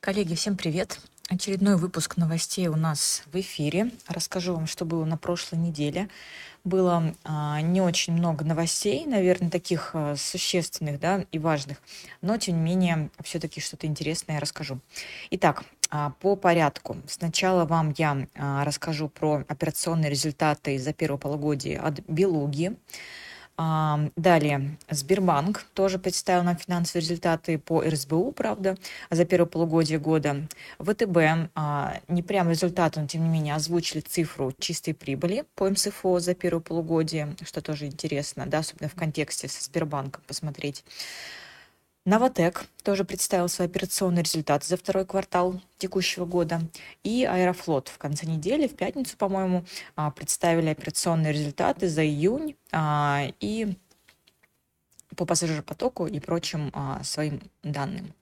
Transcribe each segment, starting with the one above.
Коллеги, всем привет! Очередной выпуск новостей у нас в эфире. Расскажу вам, что было на прошлой неделе. Было а, не очень много новостей, наверное, таких а, существенных да, и важных, но тем не менее все-таки что-то интересное я расскажу. Итак, а, по порядку. Сначала вам я а, расскажу про операционные результаты за первое полугодие от Белуги. Далее, Сбербанк тоже представил нам финансовые результаты по РСБУ, правда, за первое полугодие года. ВТБ, а, не прям результаты, но тем не менее озвучили цифру чистой прибыли по МСФО за первое полугодие, что тоже интересно, да, особенно в контексте со Сбербанком посмотреть. Новотек тоже представил свои операционные результаты за второй квартал текущего года. И Аэрофлот в конце недели, в пятницу, по-моему, а, представили операционные результаты за июнь а, и по пассажиропотоку и прочим а, своим данным.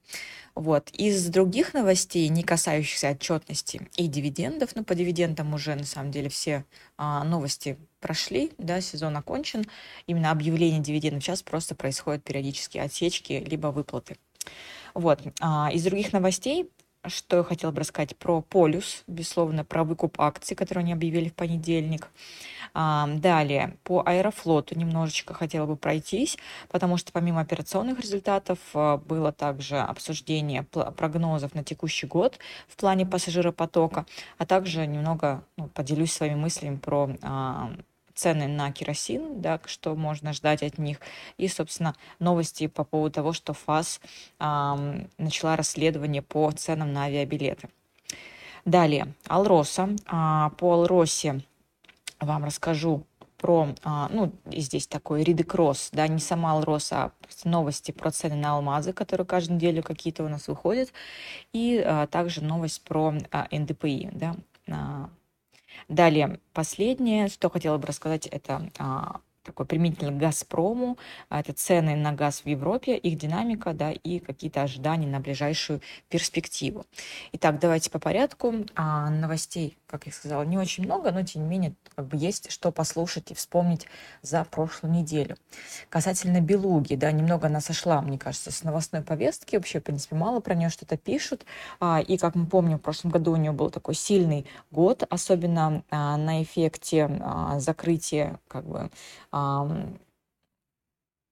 Вот. Из других новостей, не касающихся отчетности и дивидендов, ну, по дивидендам уже, на самом деле, все новости прошли, да, сезон окончен. Именно объявление дивидендов сейчас просто происходят периодические отсечки, либо выплаты. Вот. А, из других новостей что я хотела бы рассказать про полюс, безусловно, про выкуп акций, которые они объявили в понедельник. Далее, по Аэрофлоту немножечко хотела бы пройтись, потому что помимо операционных результатов а, было также обсуждение прогнозов на текущий год в плане пассажиропотока, а также немного ну, поделюсь своими мыслями про а, цены на керосин, да, что можно ждать от них, и, собственно, новости по поводу того, что ФАС э, начала расследование по ценам на авиабилеты. Далее, Алроса. А, по Алросе вам расскажу про, а, ну, здесь такой ридекросс, да, не сама Алроса, а новости про цены на алмазы, которые каждую неделю какие-то у нас выходят, и а, также новость про а, НДПИ, да, Далее, последнее, что хотела бы рассказать, это а, такой применительно к «Газпрому». А, это цены на газ в Европе, их динамика, да, и какие-то ожидания на ближайшую перспективу. Итак, давайте по порядку. А, новостей, как я сказала, не очень много, но тем не менее как бы есть что послушать и вспомнить за прошлую неделю. Касательно Белуги, да, немного она сошла, мне кажется, с новостной повестки. Вообще, в принципе, мало про нее что-то пишут. А, и, как мы помним, в прошлом году у нее был такой сильный год, особенно а, на эффекте а, закрытия как бы um,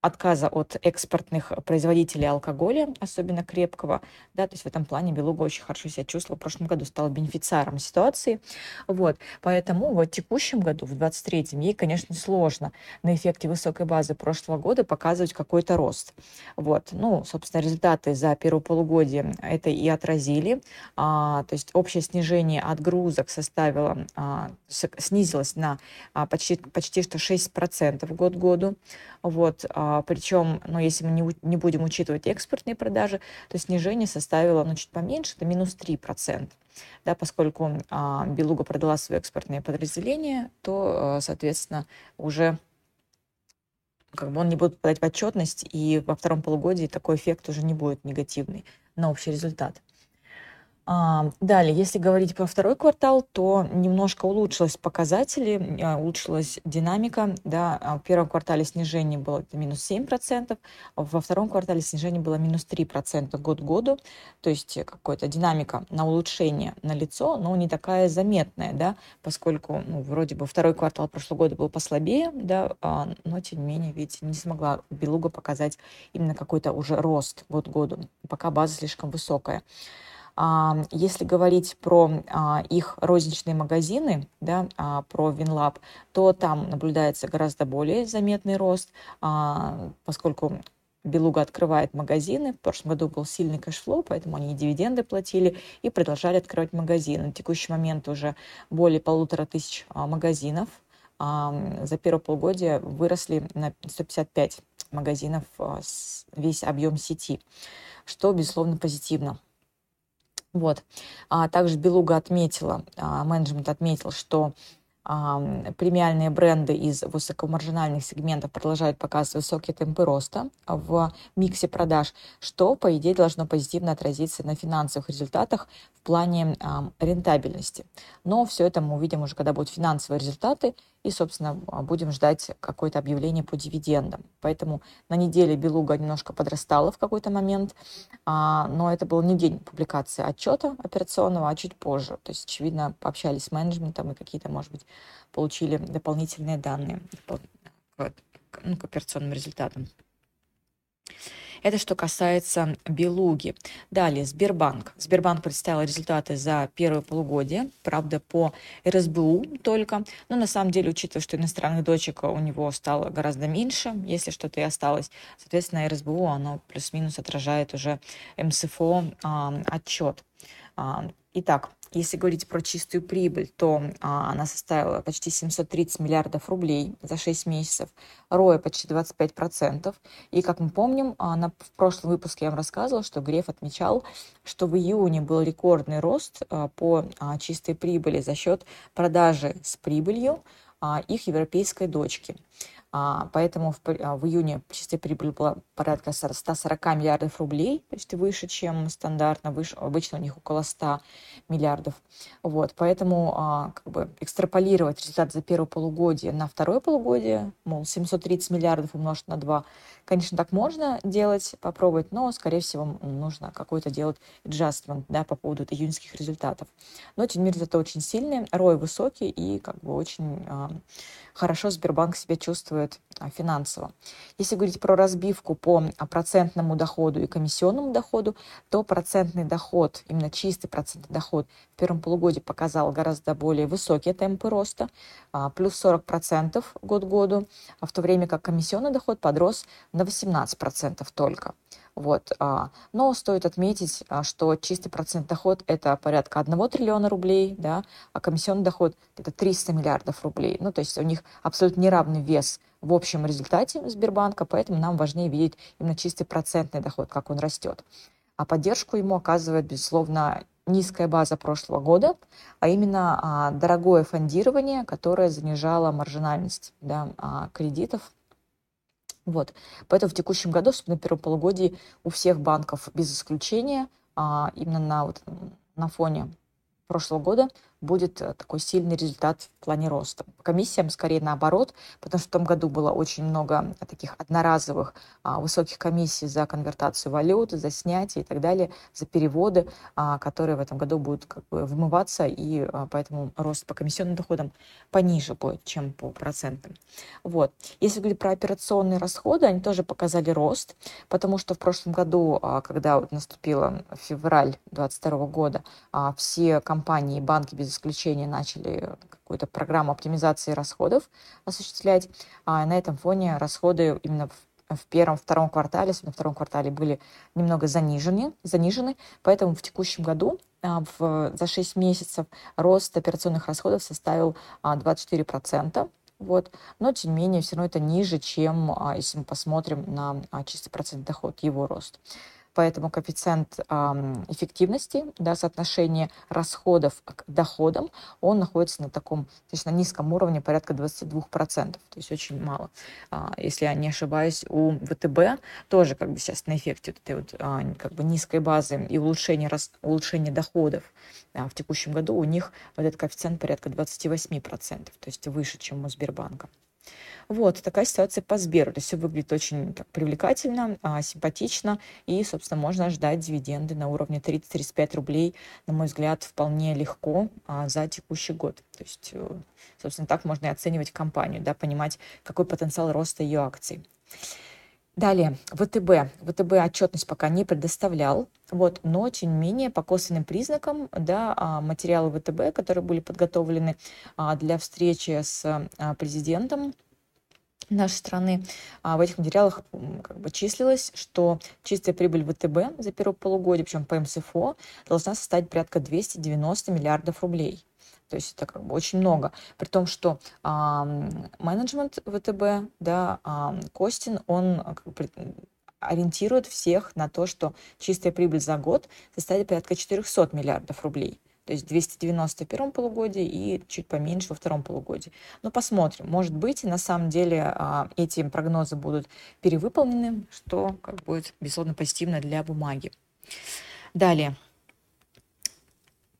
отказа от экспортных производителей алкоголя, особенно крепкого, да, то есть в этом плане Белуга очень хорошо себя чувствовала, в прошлом году стала бенефициаром ситуации, вот, поэтому в текущем году, в 23-м, ей, конечно, сложно на эффекте высокой базы прошлого года показывать какой-то рост, вот, ну, собственно, результаты за первое полугодие это и отразили, а, то есть общее снижение отгрузок составило, а, снизилось на а, почти, почти что 6% год году, вот, а, причем, ну, если мы не, не будем учитывать экспортные продажи, то снижение составило, ну, чуть поменьше, это минус 3%. Да, поскольку а, Белуга продала свое экспортное подразделение, то, а, соответственно, уже как бы он не будет подать в отчетность, и во втором полугодии такой эффект уже не будет негативный на общий результат. А, далее, если говорить про второй квартал, то немножко улучшились показатели, а, улучшилась динамика. Да, а в первом квартале снижение было минус 7%, во втором квартале снижение было минус 3% год к году. То есть какая-то динамика на улучшение на лицо, но не такая заметная, да, поскольку ну, вроде бы второй квартал прошлого года был послабее, да, но тем не менее, видите, не смогла Белуга показать именно какой-то уже рост год к году, пока база слишком высокая. Если говорить про а, их розничные магазины, да, а, про Винлаб, то там наблюдается гораздо более заметный рост, а, поскольку Белуга открывает магазины. В прошлом году был сильный cash flow, поэтому они дивиденды платили и продолжали открывать магазины. На текущий момент уже более полутора тысяч магазинов. За первое полугодие выросли на 155 магазинов весь объем сети, что, безусловно, позитивно. Вот. А также Белуга отметила, а, менеджмент отметил, что а, премиальные бренды из высокомаржинальных сегментов продолжают показывать высокие темпы роста в миксе продаж, что, по идее, должно позитивно отразиться на финансовых результатах в плане рентабельности. Но все это мы увидим уже, когда будут финансовые результаты, и, собственно, а, будем ждать какое-то объявление по дивидендам. Поэтому на неделе Белуга немножко подрастала в какой-то момент, а, но это был не день публикации отчета операционного, а чуть позже. То есть, очевидно, пообщались с менеджментом и какие-то, может быть, получили дополнительные данные ну, к операционным результатам. Это что касается Белуги. Далее, Сбербанк. Сбербанк представил результаты за первое полугодие, правда, по РСБУ только. Но на самом деле, учитывая, что иностранных дочек у него стало гораздо меньше, если что-то и осталось, соответственно, РСБУ, оно плюс-минус отражает уже МСФО а, отчет. А, итак, если говорить про чистую прибыль, то а, она составила почти 730 миллиардов рублей за 6 месяцев, роя почти 25%. И, как мы помним, а, на, в прошлом выпуске я вам рассказывала, что Греф отмечал, что в июне был рекордный рост а, по а, чистой прибыли за счет продажи с прибылью а, их европейской дочки. А, поэтому в, а, в июне чистая прибыль была порядка 140 миллиардов рублей, то есть выше, чем стандартно, выше, обычно у них около 100 миллиардов. Вот, поэтому а, как бы экстраполировать результат за первое полугодие на второе полугодие, мол, 730 миллиардов умножить на 2, конечно, так можно делать, попробовать, но, скорее всего, нужно какой-то делать adjustment да, по поводу июньских результатов. Но, тем не менее, результаты очень сильные, рой высокий и как бы очень хорошо Сбербанк себя чувствует а, финансово. Если говорить про разбивку по а, процентному доходу и комиссионному доходу, то процентный доход, именно чистый процентный доход в первом полугодии показал гораздо более высокие темпы роста, а, плюс 40% год году, в то время как комиссионный доход подрос на 18% только. Вот. А, но стоит отметить, а, что чистый процент доход – это порядка 1 триллиона рублей, да, а комиссионный доход – это 300 миллиардов рублей. Ну, то есть у них абсолютно неравный вес в общем результате Сбербанка, поэтому нам важнее видеть именно чистый процентный доход, как он растет. А поддержку ему оказывает, безусловно, низкая база прошлого года, а именно а, дорогое фондирование, которое занижало маржинальность да, а, кредитов вот. Поэтому в текущем году, особенно на первом полугодии, у всех банков без исключения, а, именно на, вот, на фоне прошлого года будет э, такой сильный результат в плане роста. Комиссиям скорее наоборот, потому что в том году было очень много таких одноразовых а, высоких комиссий за конвертацию валюты, за снятие и так далее, за переводы, а, которые в этом году будут как бы вымываться, и а, поэтому рост по комиссионным доходам пониже будет, чем по процентам. Вот. Если говорить про операционные расходы, они тоже показали рост, потому что в прошлом году, когда вот наступила февраль 2022 года, все компании и банки без исключения начали какую-то программу оптимизации расходов осуществлять. А на этом фоне расходы именно в в первом-втором квартале, особенно в втором квартале, были немного занижены, занижены поэтому в текущем году а, в, за 6 месяцев рост операционных расходов составил 24%. А, вот. Но, тем не менее, все равно это ниже, чем а, если мы посмотрим на чистый процент доход, его рост. Поэтому коэффициент эффективности, да, соотношение расходов к доходам, он находится на таком, то есть на низком уровне, порядка 22%, то есть очень мало. А, если я не ошибаюсь, у ВТБ тоже как бы сейчас на эффекте вот этой вот а, как бы низкой базы и улучшения, улучшения доходов а, в текущем году у них вот этот коэффициент порядка 28%, то есть выше, чем у Сбербанка. Вот такая ситуация по Сберу. То есть все выглядит очень так, привлекательно, а, симпатично, и, собственно, можно ждать дивиденды на уровне 30-35 рублей, на мой взгляд, вполне легко а, за текущий год. То есть, э, собственно, так можно и оценивать компанию, да, понимать, какой потенциал роста ее акций. Далее, ВТБ. ВТБ отчетность пока не предоставлял, вот, но, тем не менее, по косвенным признакам, да, а, материалы ВТБ, которые были подготовлены а, для встречи с а, президентом нашей страны, в этих материалах как бы числилось, что чистая прибыль ВТБ за первое полугодие, причем по МСФО, должна составить порядка 290 миллиардов рублей. То есть это как бы очень много. При том, что а, менеджмент ВТБ, да, а, Костин, он ориентирует всех на то, что чистая прибыль за год составит порядка 400 миллиардов рублей. То есть 290 в первом полугодии и чуть поменьше во втором полугодии. Но посмотрим. Может быть, на самом деле а, эти прогнозы будут перевыполнены, что как будет, безусловно, позитивно для бумаги. Далее.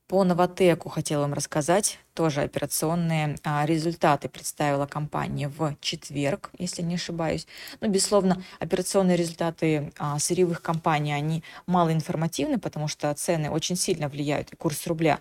По Новотеку хотела вам рассказать. Тоже операционные а, результаты представила компания в четверг, если не ошибаюсь. Но, ну, безусловно, операционные результаты а, сырьевых компаний, они малоинформативны, потому что цены очень сильно влияют, и курс рубля,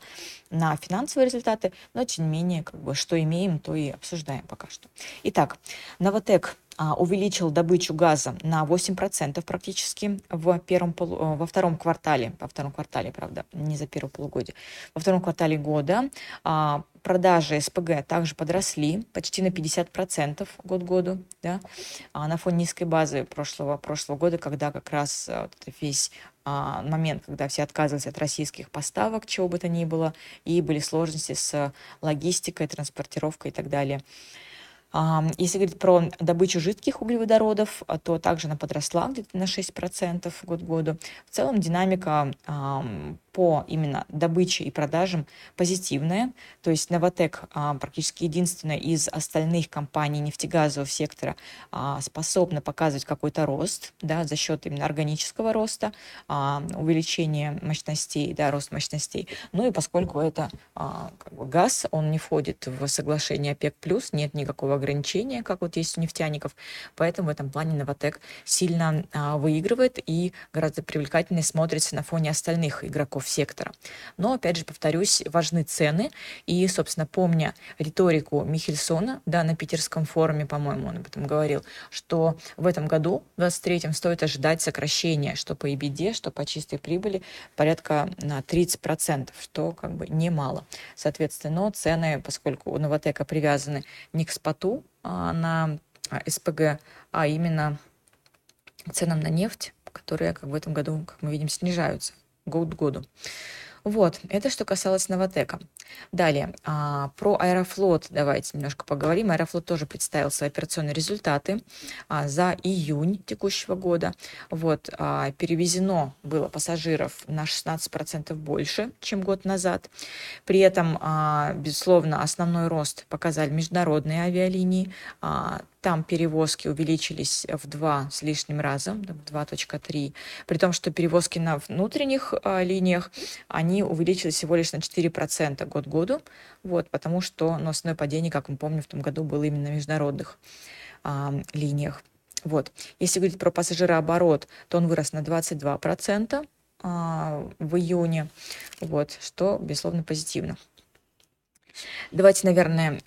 на финансовые результаты. Но, тем не менее, как бы, что имеем, то и обсуждаем пока что. Итак, Новотек увеличил добычу газа на 8% практически в первом э, во втором квартале, во втором квартале, правда, не за первое полугодие, во втором квартале года. А, продажи СПГ также подросли почти на 50% год году, да, а на фоне низкой базы прошлого, прошлого года, когда как раз э, вот весь момент, когда все отказывались от российских поставок, чего бы то ни было, и были сложности с логистикой, транспортировкой и так далее. Если говорить про добычу жидких углеводородов, а, то также она подросла где-то на 6% год к году. В целом динамика по именно добыче и продажам позитивная. То есть Новотек а, практически единственная из остальных компаний нефтегазового сектора а, способна показывать какой-то рост да, за счет именно органического роста, увеличения мощностей, да, рост мощностей. Ну и поскольку это как бы газ, он не входит в соглашение ОПЕК+, нет никакого ограничения, как вот есть у нефтяников, поэтому в этом плане Новотек сильно а, выигрывает и гораздо привлекательнее смотрится на фоне остальных игроков сектора. Но, опять же, повторюсь, важны цены. И, собственно, помня риторику Михельсона, да, на питерском форуме, по-моему, он об этом говорил, что в этом году, в 2023, стоит ожидать сокращения, что по EBD, что по чистой прибыли, порядка на 30%, что как бы немало. Соответственно, цены, поскольку у Новотека привязаны не к споту на СПГ, а именно ценам на нефть, которые как в этом году, как мы видим, снижаются год к году. Вот, это что касалось Новотека. Далее, а, про Аэрофлот давайте немножко поговорим. Аэрофлот тоже представил свои операционные результаты а, за июнь текущего года. Вот, а, перевезено было пассажиров на 16% больше, чем год назад. При этом, а, безусловно, основной рост показали международные авиалинии. А, там перевозки увеличились в два с лишним раза, в 2.3, при том, что перевозки на внутренних а, линиях, они увеличились всего лишь на 4% год году, вот, потому что ну, основное падение, как мы помним, в том году было именно на международных а, линиях. Вот. Если говорить про пассажирооборот, то он вырос на 22% а, в июне, вот, что, безусловно, позитивно. Давайте, наверное,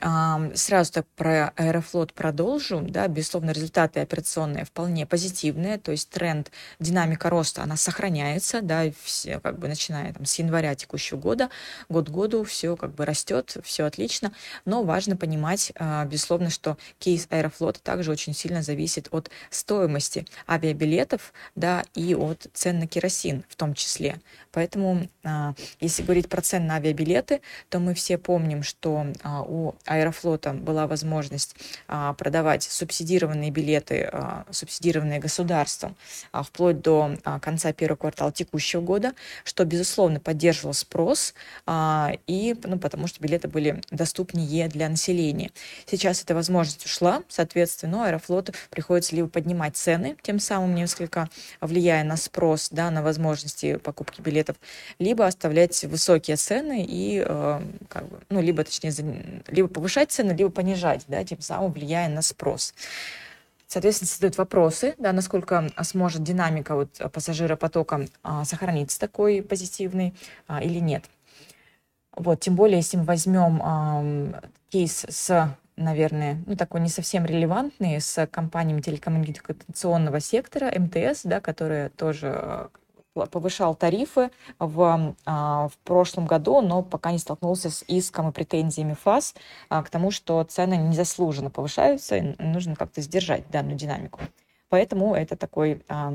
сразу так про Аэрофлот продолжу. Да, безусловно, результаты операционные вполне позитивные, то есть тренд, динамика роста, она сохраняется, да, все, как бы начиная там, с января текущего года, год к году все как бы растет, все отлично, но важно понимать, а, безусловно, что кейс Аэрофлота также очень сильно зависит от стоимости авиабилетов, да, и от цен на керосин в том числе. Поэтому, а, если говорить про цены на авиабилеты, то мы все помним, что а, у Аэрофлота была возможность а, продавать субсидированные билеты, субсидированные государством, вплоть до конца первого квартала текущего года, что, безусловно, поддерживало спрос, и, ну, потому что билеты были доступнее для населения. Сейчас эта возможность ушла, соответственно, Аэрофлоту приходится либо поднимать цены, тем самым несколько влияя на спрос, да, на возможности покупки билетов, билетов, либо оставлять высокие цены и, э, как бы, ну, либо, точнее, либо повышать цены, либо понижать, да, тем самым влияя на спрос. Соответственно, задают вопросы, да, насколько сможет динамика вот пассажиропотока а, сохраниться такой позитивный а, или нет. Вот, тем более, если мы возьмем а, кейс с наверное, ну, такой не совсем релевантный с компаниями телекоммуникационного сектора, МТС, да, которые тоже повышал тарифы в, а, в прошлом году, но пока не столкнулся с иском и претензиями ФАС а, к тому, что цены незаслуженно повышаются, и нужно как-то сдержать данную динамику. Поэтому это такой а,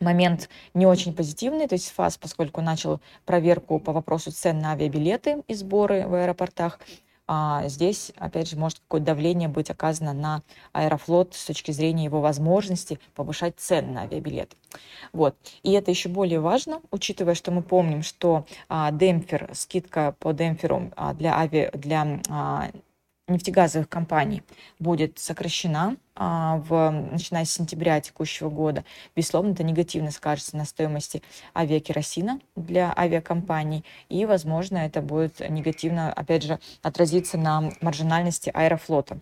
момент не очень позитивный. То есть ФАС, поскольку начал проверку по вопросу цен на авиабилеты и сборы в аэропортах, здесь, опять же, может какое-то давление быть оказано на Аэрофлот с точки зрения его возможности повышать цены на авиабилеты. Вот. И это еще более важно, учитывая, что мы помним, что а, демпфер, скидка по демпферу а, для, ави, для а, нефтегазовых компаний будет сокращена а, в, начиная с сентября текущего года, безусловно, это негативно скажется на стоимости авиакеросина для авиакомпаний, и, возможно, это будет негативно, опять же, отразиться на маржинальности аэрофлота.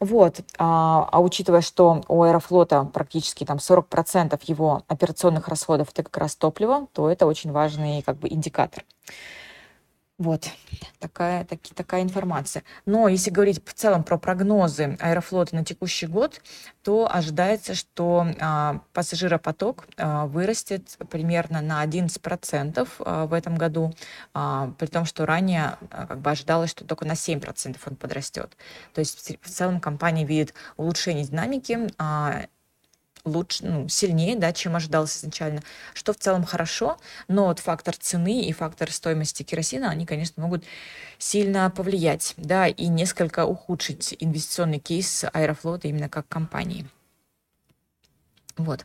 Вот, а, а учитывая, что у Аэрофлота практически там 40% его операционных расходов это как раз топливо, то это очень важный как бы индикатор. Вот такая, таки, такая информация. Но если говорить в целом про прогнозы Аэрофлота на текущий год, то ожидается, что а, пассажиропоток а, вырастет примерно на 11% а, в этом году, а, при том, что ранее а, как бы ожидалось, что только на 7% он подрастет. То есть в целом компания видит улучшение динамики, а, лучше, ну, сильнее, да, чем ожидалось изначально, что в целом хорошо, но вот фактор цены и фактор стоимости керосина, они, конечно, могут сильно повлиять, да, и несколько ухудшить инвестиционный кейс Аэрофлота именно как компании. Вот.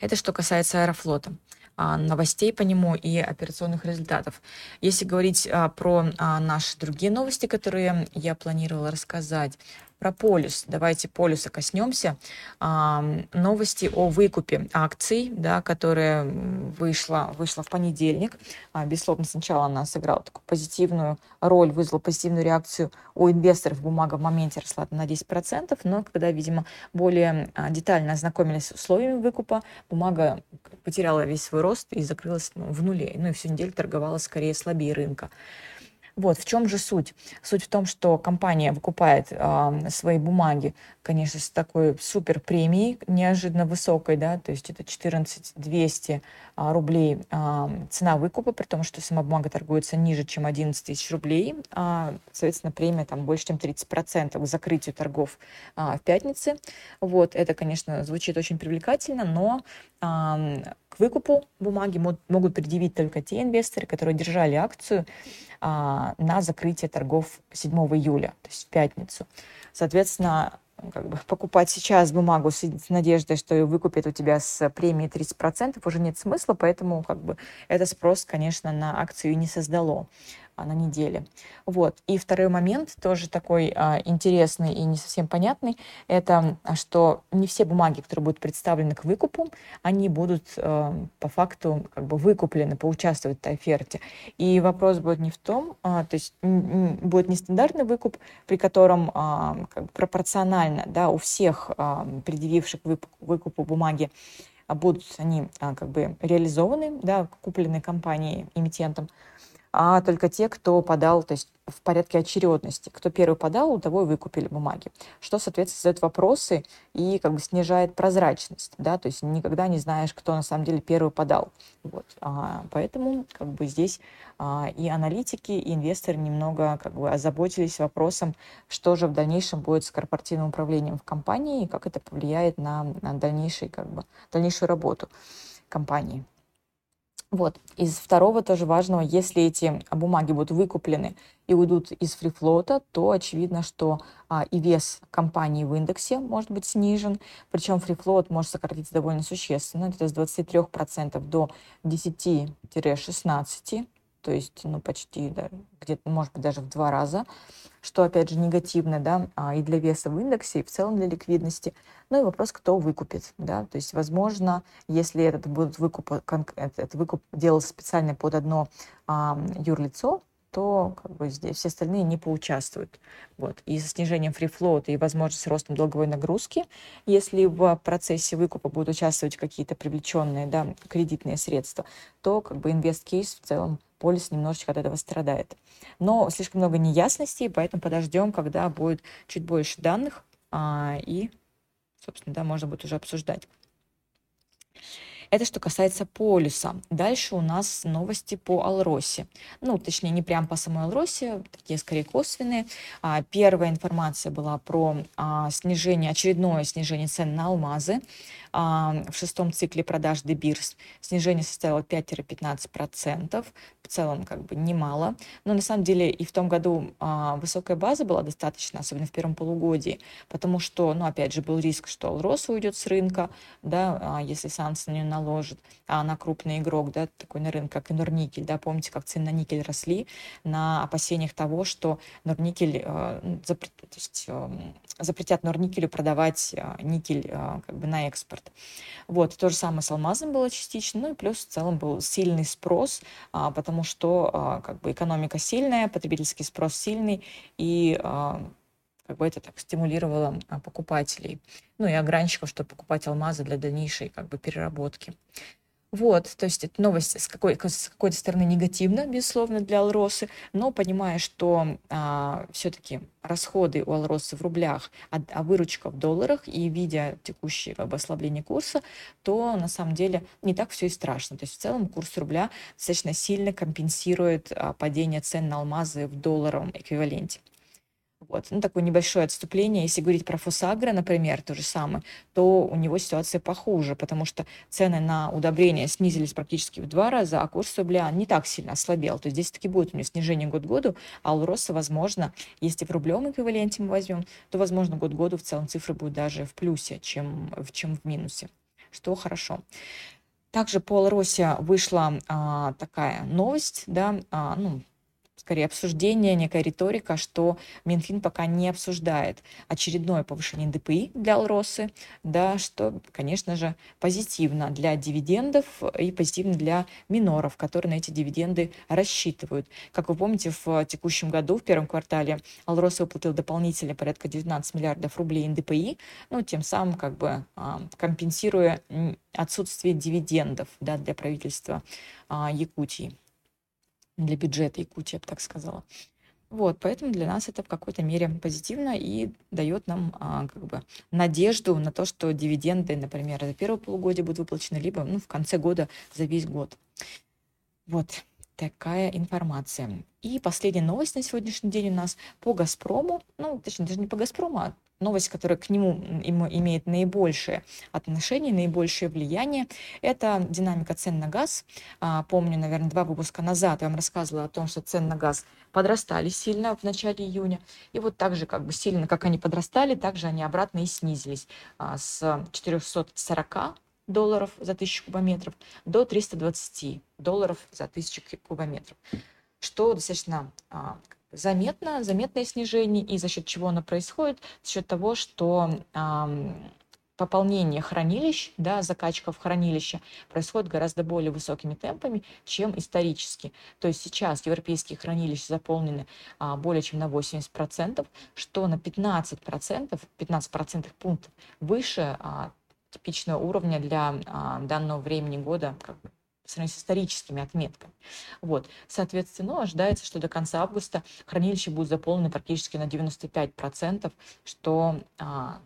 Это что касается Аэрофлота а, новостей по нему и операционных результатов. Если говорить а, про а, наши другие новости, которые я планировала рассказать, про полюс. Давайте полюса коснемся. А, новости о выкупе акций, да, которая вышла, вышла в понедельник. А, безусловно, сначала она сыграла такую позитивную роль, вызвала позитивную реакцию у инвесторов. Бумага в моменте росла на 10%, но когда, видимо, более а, детально ознакомились с условиями выкупа, бумага потеряла весь свой рост и закрылась ну, в нуле. Ну и всю неделю торговала скорее слабее рынка. Вот, в чем же суть? Суть в том, что компания выкупает э, свои бумаги, конечно, с такой супер премией, неожиданно высокой, да, то есть это 14 200 а, рублей а, цена выкупа, при том, что сама бумага торгуется ниже, чем 11 тысяч рублей, а, соответственно, премия там больше, чем 30% к закрытию торгов а, в пятнице. Вот, это, конечно, звучит очень привлекательно, но а, к выкупу бумаги могут предъявить только те инвесторы, которые держали акцию а, на закрытие торгов 7 июля, то есть в пятницу. Соответственно, как бы покупать сейчас бумагу с, надеждой, что ее выкупят у тебя с премией 30%, уже нет смысла, поэтому как бы это спрос, конечно, на акцию не создало. А, на неделе. Вот. И второй момент, тоже такой а, интересный и не совсем понятный, это а, что не все бумаги, которые будут представлены к выкупу, они будут а, по факту как бы выкуплены, поучаствовать в этой оферте. И вопрос будет не в том, а, то есть будет нестандартный выкуп, при котором а, как бы пропорционально да, у всех а, предъявивших выкупу бумаги будут они а, как бы реализованы, да, куплены компанией, эмитентом, а только те, кто подал, то есть в порядке очередности. Кто первый подал, у того и выкупили бумаги. Что, соответственно, задает вопросы и как бы снижает прозрачность, да, то есть никогда не знаешь, кто на самом деле первый подал. Вот. А, поэтому как бы здесь а, и аналитики, и инвесторы немного как бы озаботились вопросом, что же в дальнейшем будет с корпоративным управлением в компании и как это повлияет на, на дальнейший, как бы, дальнейшую работу компании. Вот. Из второго тоже важного, если эти бумаги будут выкуплены и уйдут из фрифлота, то очевидно, что а, и вес компании в индексе может быть снижен, причем фрифлот может сократиться довольно существенно, это с 23% до 10-16%, то есть ну, почти да, где-то, может быть, даже в два раза, что, опять же, негативно да, а, и для веса в индексе, и в целом для ликвидности. Ну и вопрос, кто выкупит. Да? То есть, возможно, если этот, будет выкуп, этот выкуп делался специально под одно а, юрлицо, то как бы здесь все остальные не поучаствуют. Вот. И со снижением фрифлоута и возможностью ростом долговой нагрузки, если в процессе выкупа будут участвовать какие-то привлеченные да, кредитные средства, то как бы инвест-кейс в целом полис немножечко от этого страдает. Но слишком много неясностей, поэтому подождем, когда будет чуть больше данных, а, и, собственно, да, можно будет уже обсуждать. Это что касается полюса. Дальше у нас новости по Алросе. Ну, точнее, не прям по самой Алросе, такие скорее косвенные. А, первая информация была про а, снижение, очередное снижение цен на алмазы в шестом цикле продаж Дебирс снижение составило 5-15%, в целом как бы немало, но на самом деле и в том году а, высокая база была достаточно, особенно в первом полугодии, потому что, ну, опять же, был риск, что Алрос уйдет с рынка, да, а, если санкции на нее наложит, а она крупный игрок, да, такой на рынке, как и Норникель, да, помните, как цены на никель росли на опасениях того, что Норникель, э, запрет, то есть, э, запретят Норникелю продавать э, никель э, как бы на экспорт. Вот, то же самое с алмазом было частично, ну и плюс в целом был сильный спрос, а, потому что а, как бы экономика сильная, потребительский спрос сильный, и а, как бы это так стимулировало а, покупателей, ну и огранщиков, чтобы покупать алмазы для дальнейшей как бы переработки. Вот, то есть это новость с, какой, с какой-то стороны негативна, безусловно, для Алросы, но понимая, что а, все-таки расходы у Алросы в рублях, а, а выручка в долларах, и видя текущее как бы, ослабление курса, то на самом деле не так все и страшно. То есть в целом курс рубля достаточно сильно компенсирует а, падение цен на алмазы в долларовом эквиваленте. Вот. Ну, такое небольшое отступление. Если говорить про Фосагро, например, то же самое, то у него ситуация похуже, потому что цены на удобрения снизились практически в два раза, а курс рубля не так сильно ослабел. То есть здесь таки будет у него снижение год к году, а у роста, возможно, если в рублевом эквиваленте мы возьмем, то, возможно, год к году в целом цифры будут даже в плюсе, чем, чем в минусе, что хорошо. Также по Алросе вышла а, такая новость, да, а, ну, скорее обсуждение, некая риторика, что Минфин пока не обсуждает очередное повышение ДПИ для Алросы, да, что, конечно же, позитивно для дивидендов и позитивно для миноров, которые на эти дивиденды рассчитывают. Как вы помните, в текущем году, в первом квартале, Алроса выплатил дополнительно порядка 19 миллиардов рублей НДПИ, ну, тем самым как бы а, компенсируя отсутствие дивидендов да, для правительства а, Якутии для бюджета Якутии, я бы так сказала. Вот, поэтому для нас это в какой-то мере позитивно и дает нам а, как бы надежду на то, что дивиденды, например, за первое полугодие будут выплачены, либо ну, в конце года за весь год. Вот такая информация. И последняя новость на сегодняшний день у нас по «Газпрому». Ну, точнее, даже не по «Газпрому», а новость, которая к нему имеет наибольшее отношение, наибольшее влияние, это динамика цен на газ. А, помню, наверное, два выпуска назад я вам рассказывала о том, что цены на газ подрастали сильно в начале июня. И вот так же, как бы сильно, как они подрастали, так же они обратно и снизились а, с 440 долларов за тысячу кубометров до 320 долларов за тысячу кубометров, что достаточно а, заметно, заметное снижение, и за счет чего оно происходит? За счет того, что пополнение хранилищ, да, закачка в хранилище происходит гораздо более высокими темпами, чем исторически. То есть сейчас европейские хранилища заполнены а, более чем на 80%, что на 15%, 15% пунктов выше а, типичного уровня для а, данного времени года, как по сравнению с историческими отметками. Вот. Соответственно, ожидается, что до конца августа хранилище будет заполнено практически на 95%, что а,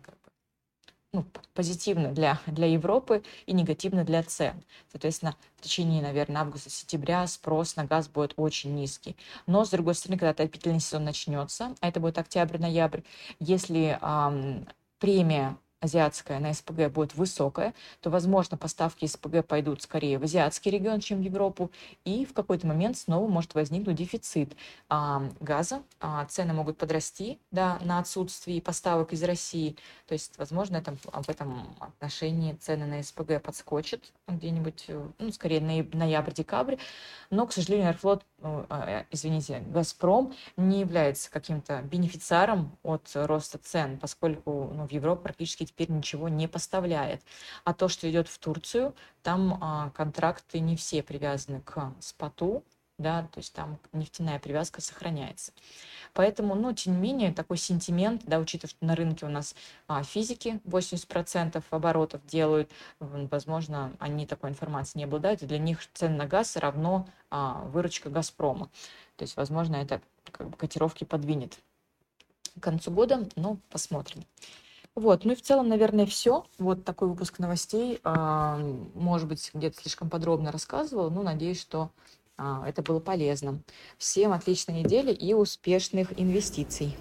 ну, позитивно для, для Европы и негативно для цен. Соответственно, в течение, наверное, августа-сентября спрос на газ будет очень низкий. Но, с другой стороны, когда отопительный сезон начнется, а это будет октябрь-ноябрь, если ам, премия азиатская на СПГ будет высокая, то, возможно, поставки СПГ пойдут скорее в азиатский регион, чем в Европу, и в какой-то момент снова может возникнуть дефицит а, газа, а, цены могут подрасти да, на отсутствие поставок из России, то есть, возможно, это, в этом отношении цены на СПГ подскочат где-нибудь, э, ну, скорее ноябрь-декабрь, но, к сожалению, Аэрофлот, ну, а, извините, Газпром не является каким-то бенефициаром от роста цен, поскольку ну, в Европу практически теперь ничего не поставляет. А то, что идет в Турцию, там а, контракты не все привязаны к споту, да, то есть там нефтяная привязка сохраняется. Поэтому, ну, тем не менее, такой сентимент, да, учитывая, что на рынке у нас а, физики 80% оборотов делают, возможно, они такой информацией не обладают, и для них цена на газ равно а, выручка Газпрома. То есть, возможно, это как бы котировки подвинет к концу года, но посмотрим. Вот, ну и в целом, наверное, все. Вот такой выпуск новостей. А, может быть, где-то слишком подробно рассказывала, но надеюсь, что это было полезно. Всем отличной недели и успешных инвестиций.